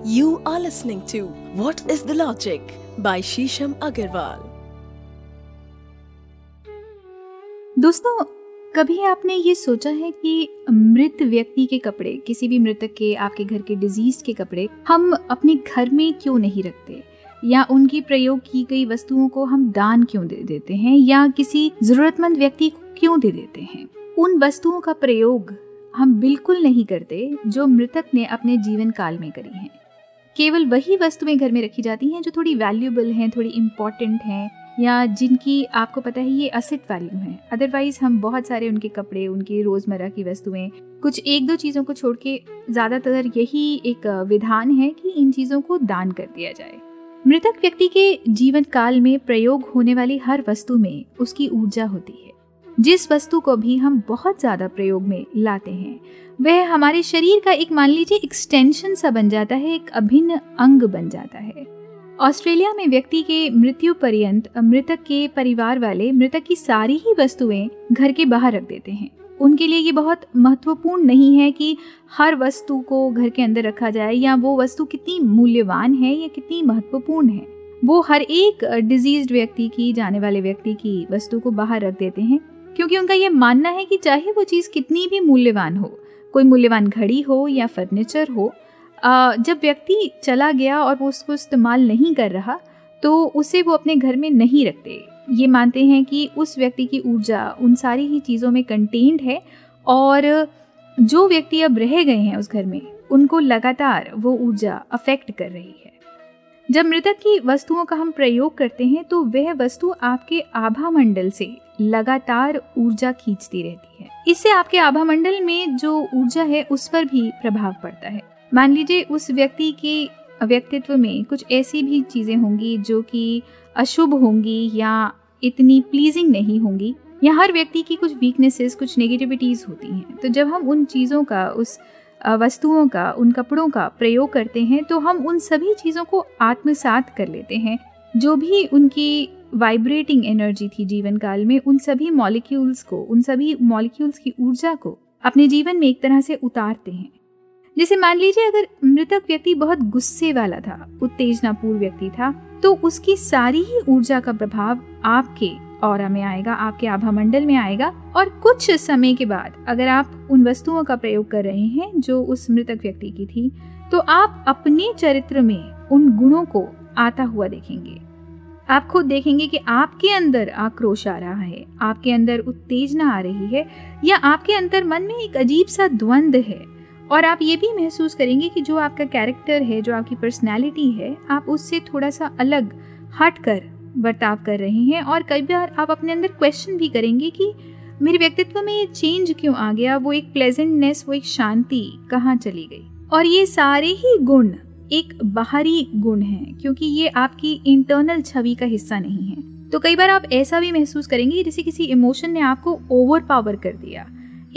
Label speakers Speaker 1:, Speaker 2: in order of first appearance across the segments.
Speaker 1: You are listening to What is the Logic by Shisham Agarwal.
Speaker 2: दोस्तों, कभी आपने ये सोचा है कि मृत व्यक्ति के कपड़े, किसी भी मृतक के, आपके घर के डिज़ीज़ के कपड़े, हम अपने घर में क्यों नहीं रखते? या उनकी प्रयोग की गई वस्तुओं को हम दान क्यों दे देते हैं? या किसी जरूरतमंद व्यक्ति को क्यों दे देते हैं? उन वस्तुओं का प्रयोग हम बिल्कुल नहीं करते जो मृतक ने अपने जीवन काल में करी हैं। केवल वही वस्तुएँ घर में रखी जाती हैं जो थोड़ी वैल्यूबल हैं, थोड़ी इंपॉर्टेंट हैं, या जिनकी आपको पता है ये असिट वैल्यू है। अदरवाइज़ हम बहुत सारे उनके कपड़े, उनके रोज़मर्रा की वस्तुएँ, कुछ एक दो चीज़ों को छोड़ के ज़्यादातर यही एक विधान है कि इन चीज़ों को दान कर दिया जाए। मृतक व्यक्ति के जीवन काल में प्रयोग होने वाली हर वस्तु में उसकी ऊर्जा होती है। जिस वस्तु को भी हम बहुत ज़्यादा प्रयोग में लाते हैं, वह हमारे शरीर का एक मान लीजिए एक्सटेंशन सा बन जाता है, एक अभिन्न अंग बन जाता है। ऑस्ट्रेलिया में व्यक्ति के मृत्यु पर्यंत, मृतक के परिवार वाले मृतक की सारी ही वस्तुएँ घर के बाहर रख देते हैं। उनके लिए ये बहुत महत्वपूर्ण नहीं है कि हर वस्तु को घर के अंदर रखा जाए या वो वस्तु कितनी मूल्यवान है या कितनी महत्वपूर्ण है। वो हर एक डिज़ीज़ व्यक्ति की, जाने वाले व्यक्ति की वस्तु को बाहर रख देते हैं। क्योंकि उनका ये मानना है कि चाहे वो चीज़ कितनी भी मूल्यवान हो, कोई मूल्यवान घड़ी हो या फर्नीचर हो जब व्यक्ति चला गया और वो उसको इस्तेमाल नहीं कर रहा तो उसे वो अपने घर में नहीं रखते। ये मानते हैं कि उस व्यक्ति की ऊर्जा उन सारी ही चीज़ों में कंटेन्ड है और जो व्यक्ति अब रह गए हैं उस घर में, उनको लगातार वो ऊर्जा अफेक्ट कर रही है। जब मृतक की वस्तुओं का हम प्रयोग करते हैं तो वह वस्तु आपके आभा मंडल से लगातार ऊर्जा खींचती रहती है। इससे आपके आभा मंडल में जो ऊर्जा है, उस पर भी प्रभाव पड़ता है। मान लीजिए, उस व्यक्ति के व्यक्तित्व में कुछ ऐसी भी चीज़ें होंगी जो कि अशुभ होंगी या इतनी प्लीजिंग नहीं होंगी। या हर व्यक्ति की कुछ वीकनेसेस कुछ नेगेटिविटीज़ होती हैं। तो जब हम उन चीज़ों का, उस वस्तुओं का, उन कपड़ों का प्रयोग करते हैं तो हम उन सभी चीज़ों को आत्मसात कर लेते हैं, जो भी उनकी वाइब्रेटिंग एनर्जी थी जीवन काल में, उन सभी मॉलिक्यूल्स को, उन सभी मॉलिक्यूल्स की ऊर्जा को अपने जीवन में एक तरह से उतारते हैं। जैसे मान लीजिए, अगर मृतक व्यक्ति बहुत गुस्से वाला था, उत्तेजनापूर्ण व्यक्ति था तो उसकी सारी ही ऊर्जा का प्रभाव आपके और में आएगा, आपके आभा मंडल में आएगा और कुछ समय के बाद अगर आप उन वस्तुओं का प्रयोग कर रहे हैं जो उस मृतक व्यक्ति की थी तो आप अपने चरित्र में उन गुणों को आता हुआ देखेंगे। आप खुद देखेंगे कि आपके अंदर आक्रोश आ रहा है, आपके अंदर उत्तेजना आ रही है, या आपके अंदर मन में एक अजीब सा द्वंद है। और आप ये भी महसूस करेंगे कि जो आपका कैरेक्टर है, जो आपकी पर्सनैलिटी है, आप उससे थोड़ा सा अलग हट कर बर्ताव कर रहे हैं। और कई बार आप अपने अंदर क्वेश्चन भी करेंगे कि मेरे व्यक्तित्व में ये चेंज क्यों आ गया? वो एक प्लेजेंटनेस वो एक शांति कहाँ चली गई? और ये सारे ही गुण एक बाहरी गुण है, क्योंकि ये आपकी इंटरनल छवि का हिस्सा नहीं है। तो कई बार आप ऐसा भी महसूस करेंगे जैसे किसी इमोशन ने आपको ओवर पावर कर दिया।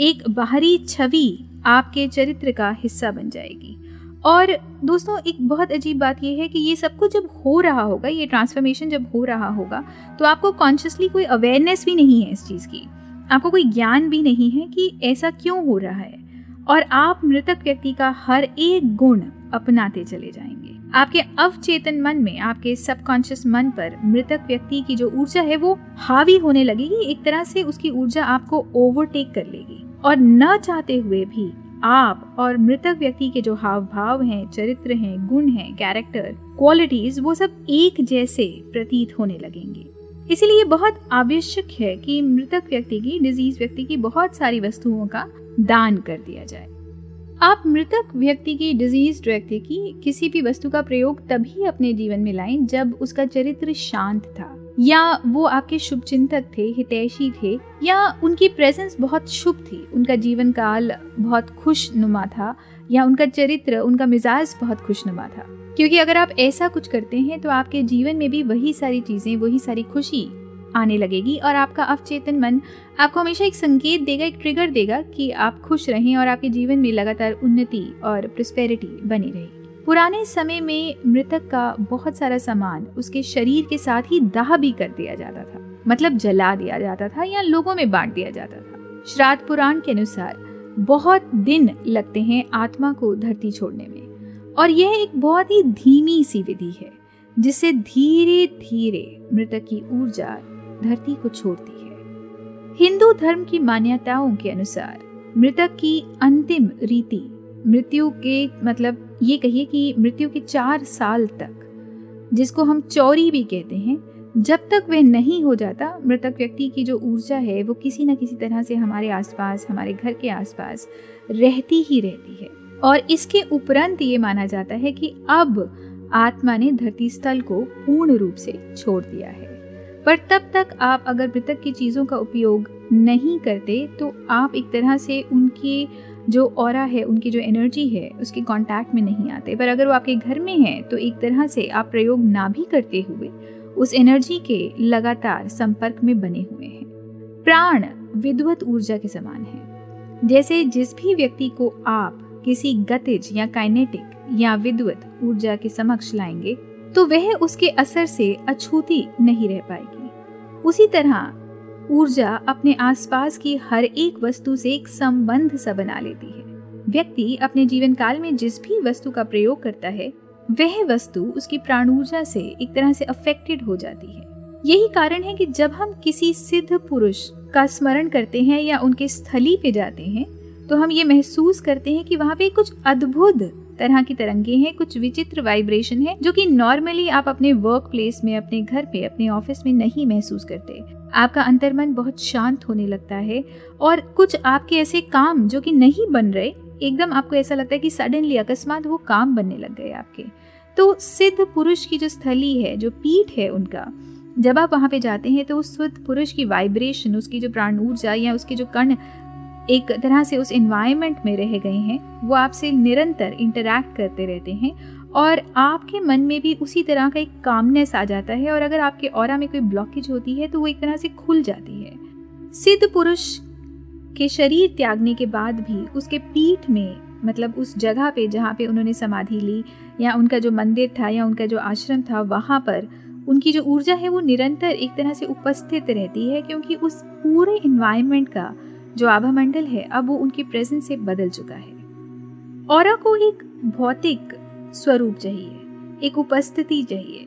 Speaker 2: एक बाहरी छवि आपके चरित्र का हिस्सा बन जाएगी। और दोस्तों, एक बहुत अजीब बात यह है कि ये सब कुछ जब हो रहा होगा, ये ट्रांसफॉर्मेशन जब हो रहा होगा तो आपको कॉन्शियसली कोई अवेयरनेस भी नहीं है इस चीज़ की। आपको कोई ज्ञान भी नहीं है कि ऐसा क्यों हो रहा है। और आप मृतक व्यक्ति का हर एक गुण अपनाते चले जाएँगे। आपके अवचेतन मन में, आपके सबकॉन्शियस मन पर मृतक व्यक्ति की जो ऊर्जा है, वो हावी होने लगेगी। एक तरह से उसकी ऊर्जा आपको ओवरटेक कर लेगी। और न चाहते हुए भी आप और मृतक व्यक्ति के जो हाव भाव हैं, चरित्र हैं, गुण हैं कैरेक्टर क्वालिटीज वो सब एक जैसे प्रतीत होने लगेंगे। इसीलिए बहुत आवश्यक है कि मृतक व्यक्ति की डिज़ीज़ व्यक्ति की बहुत सारी वस्तुओं का दान कर दिया जाए। आप मृतक व्यक्ति की डिज़ीज़ व्यक्ति की किसी भी वस्तु का प्रयोग तभी अपने जीवन में लाएँ जब उसका चरित्र शांत था। या वो आपके शुभ चिंतक थे, हितैषी थे, या उनकी प्रेजेंस बहुत शुभ थी, उनका जीवन काल बहुत खुश नुमा था, या उनका चरित्र, उनका मिजाज बहुत खुशनुमा था। क्योंकि अगर आप ऐसा कुछ करते हैं तो आपके जीवन में भी वही सारी चीज़ें, वही सारी खुशी आने लगेगी और आपका अवचेतन मन आपको हमेशा एक संकेत देगा, एक ट्रिगर देगा कि आप खुश रहें और आपके जीवन में लगातार उन्नति और प्रस्पेरिटी बनी रहेगी पुराने समय में मृतक का बहुत सारा सामान उसके शरीर के साथ ही दाह भी कर दिया जाता था। मतलब जला दिया जाता था या लोगों में बांट दिया जाता था। श्राद्ध पुराण के अनुसार बहुत दिन लगते हैं आत्मा को धरती छोड़ने में। और यह एक बहुत ही धीमी सी विधि है जिससे धीरे धीरे मृतक की ऊर्जा धरती को छोड़ती है। हिंदू धर्म की मान्यताओं के अनुसार मृतक की अंतिम रीति मृत्यु के मतलब ये कहिए कि मृत्यु के चार साल तक, जिसको हम चौरी भी कहते हैं, जब तक वह नहीं हो जाता, मृतक व्यक्ति की जो ऊर्जा है, वो किसी न किसी तरह से हमारे आसपास, हमारे घर के आसपास रहती ही रहती है। और इसके उपरांत ये माना जाता है कि अब आत्मा ने धरती स्थल को पूर्ण रूप से छोड़ दिया है। पर तब तक आप अगर मृतक की चीज़ों का उपयोग नहीं करते तो आप एक तरह से उनके जो और है, उनकी जो एनर्जी है, उसके कांटेक्ट में नहीं आते। पर अगर वो आपके घर में है तो एक तरह से आप प्रयोग ना भी करते हुए उस एनर्जी के लगातार संपर्क में बने हुए हैं। प्राण विद्वत ऊर्जा के समान है। जैसे जिस भी व्यक्ति को आप किसी गतिज या काइनेटिक या विद्वत ऊर्जा के समक्ष लाएँगे तो वह उसके असर से अछूती नहीं रह पाएगी। उसी तरह, ऊर्जा अपने आसपास की हर एक वस्तु से एक संबंध सा बना लेती है। व्यक्ति अपने जीवन काल में जिस भी वस्तु का प्रयोग करता है, वह वस्तु उसकी प्राण ऊर्जा से एक तरह से अफेक्टेड हो जाती है। यही कारण है कि जब हम किसी सिद्ध पुरुष का स्मरण करते हैं या उनके स्थली पे जाते हैं तो हम ये महसूस करते हैं कि वहाँ पे कुछ अद्भुत तरह की तरंगे हैं, कुछ विचित्र वाइब्रेशन है, जो कि नॉर्मली आप अपने वर्क प्लेस में, अपने घर पे, अपने ऑफ़िस में नहीं महसूस करते। आपका अंतर्मन बहुत शांत होने लगता है और कुछ आपके ऐसे काम जो कि नहीं बन रहे, एकदम आपको ऐसा लगता है कि सडनली अकस्मात वो काम बनने लग गए आपके। तो सिद्ध पुरुष की जो स्थली है, जो पीठ है उनका, जब आप वहाँ पे जाते हैं तो उस सिद्ध पुरुष की वाइब्रेशन उसकी जो प्राण ऊर्जा या उसके जो कर्ण एक तरह से उस इन्वायरमेंट में रह गए हैं, वो आपसे निरंतर इंटरैक्ट करते रहते हैं और आपके मन में भी उसी तरह का एक कामनेस आ जाता है और अगर आपके और में कोई ब्लॉकेज होती है तो वो एक तरह से खुल जाती है। सिद्ध पुरुष के शरीर त्यागने के बाद भी उसके पीठ में मतलब उस जगह पे जहाँ पे उन्होंने समाधि ली, या उनका जो मंदिर था या उनका जो आश्रम था, वहाँ पर उनकी जो ऊर्जा है, वो निरंतर एक तरह से उपस्थित रहती है, क्योंकि उस पूरे इन्वायरमेंट का जो आभा मंडल है, अब वो उनकी प्रेजेंस से बदल चुका है। और को एक भौतिक स्वरूप चाहिए, एक उपस्थिति चाहिए।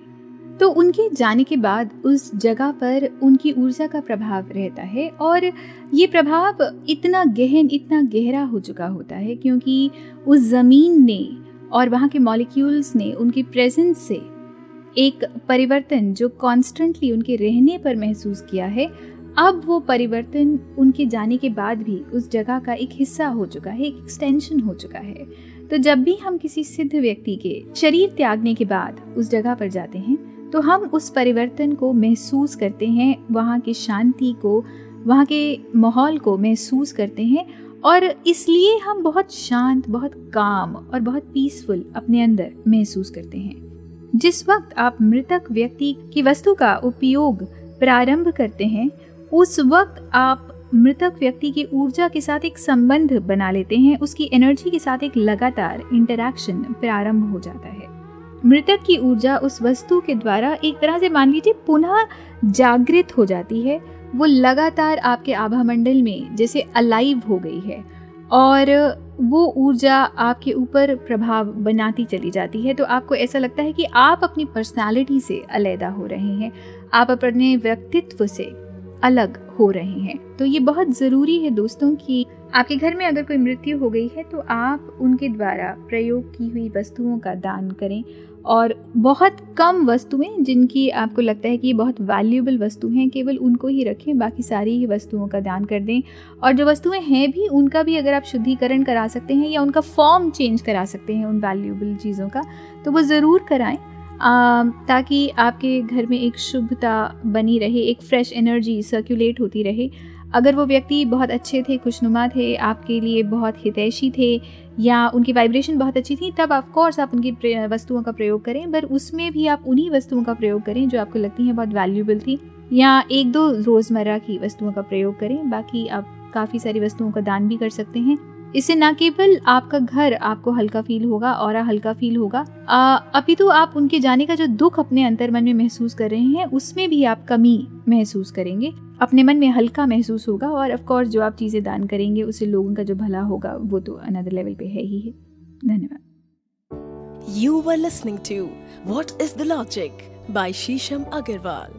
Speaker 2: तो उनके जाने के बाद उस जगह पर उनकी ऊर्जा का प्रभाव रहता है और ये प्रभाव इतना गहन, इतना गहरा हो चुका होता है क्योंकि उस ज़मीन ने और वहाँ के मॉलिक्यूल्स ने उनकी प्रेजेंस से एक परिवर्तन जो कॉन्स्टेंटली उनके रहने पर महसूस किया है अब वो परिवर्तन उनके जाने के बाद भी उस जगह का एक हिस्सा हो चुका है, एक एक्सटेंशन हो चुका है। तो जब भी हम किसी सिद्ध व्यक्ति के शरीर त्यागने के बाद उस जगह पर जाते हैं तो हम उस परिवर्तन को महसूस करते हैं, वहाँ की शांति को, वहाँ के माहौल को महसूस करते हैं और इसलिए हम बहुत शांत, बहुत काम और बहुत पीसफुल अपने अंदर महसूस करते हैं। जिस वक्त आप मृतक व्यक्ति की वस्तु का उपयोग प्रारंभ करते हैं उस वक्त आप मृतक व्यक्ति की ऊर्जा के साथ एक संबंध बना लेते हैं। उसकी एनर्जी के साथ एक लगातार इंटरैक्शन प्रारंभ हो जाता है। मृतक की ऊर्जा उस वस्तु के द्वारा एक तरह से मान लीजिए पुनः जागृत हो जाती है। वो लगातार आपके आभा मंडल में जैसे अलाइव हो गई है और वो ऊर्जा आपके ऊपर प्रभाव बनाती चली जाती है। तो आपको ऐसा लगता है कि आप अपनी पर्सनालिटी से अलहदा हो रहे हैं। आप अपने व्यक्तित्व से अलग हो रहे हैं। तो ये बहुत ज़रूरी है दोस्तों कि आपके घर में अगर कोई मृत्यु हो गई है तो आप उनके द्वारा प्रयोग की हुई वस्तुओं का दान करें। और बहुत कम वस्तुएँ जिनकी आपको लगता है कि ये बहुत वैल्यूबल वस्तु हैं, केवल उनको ही रखें, बाकी सारी ही वस्तुओं का दान कर दें। और जो वस्तुएँ हैं भी, उनका भी अगर आप शुद्धिकरण करा सकते हैं, या उनका फॉर्म चेंज करा सकते हैं उन वैल्यूबल चीज़ों का तो वो ज़रूर कराएँ। ताकि आपके घर में एक शुभता बनी रहे, एक फ्रेश एनर्जी सर्कुलेट होती रहे। अगर वो व्यक्ति बहुत अच्छे थे, खुशनुमा थे, आपके लिए बहुत हितैषी थे, या उनकी वाइब्रेशन बहुत अच्छी थी, तब ऑफ़ कोर्स आप उनकी वस्तुओं का प्रयोग करें, पर उसमें भी आप उन्हीं वस्तुओं का प्रयोग करें जो आपको लगती हैं बहुत वैल्यूबल थी, या एक दो रोज़मर्रा की वस्तुओं का प्रयोग करें। बाकी आप काफ़ी सारी वस्तुओं का दान भी कर सकते हैं। इससे न केवल आपका घर आपको हल्का फील होगा, और हल्का फील होगा अपितु तो आप उनके जाने का जो दुख अपने अंतर मन में महसूस कर रहे हैं, उसमें भी आप कमी महसूस करेंगे, अपने मन में हल्का महसूस होगा, और ऑफ़ कोर्स जो आप चीज़ें दान करेंगे, उससे लोगों का जो भला होगा, वो तो अनदर लेवल पे है ही है धन्यवाद
Speaker 1: You were listening to What is the Logic by Shisham Agarwal.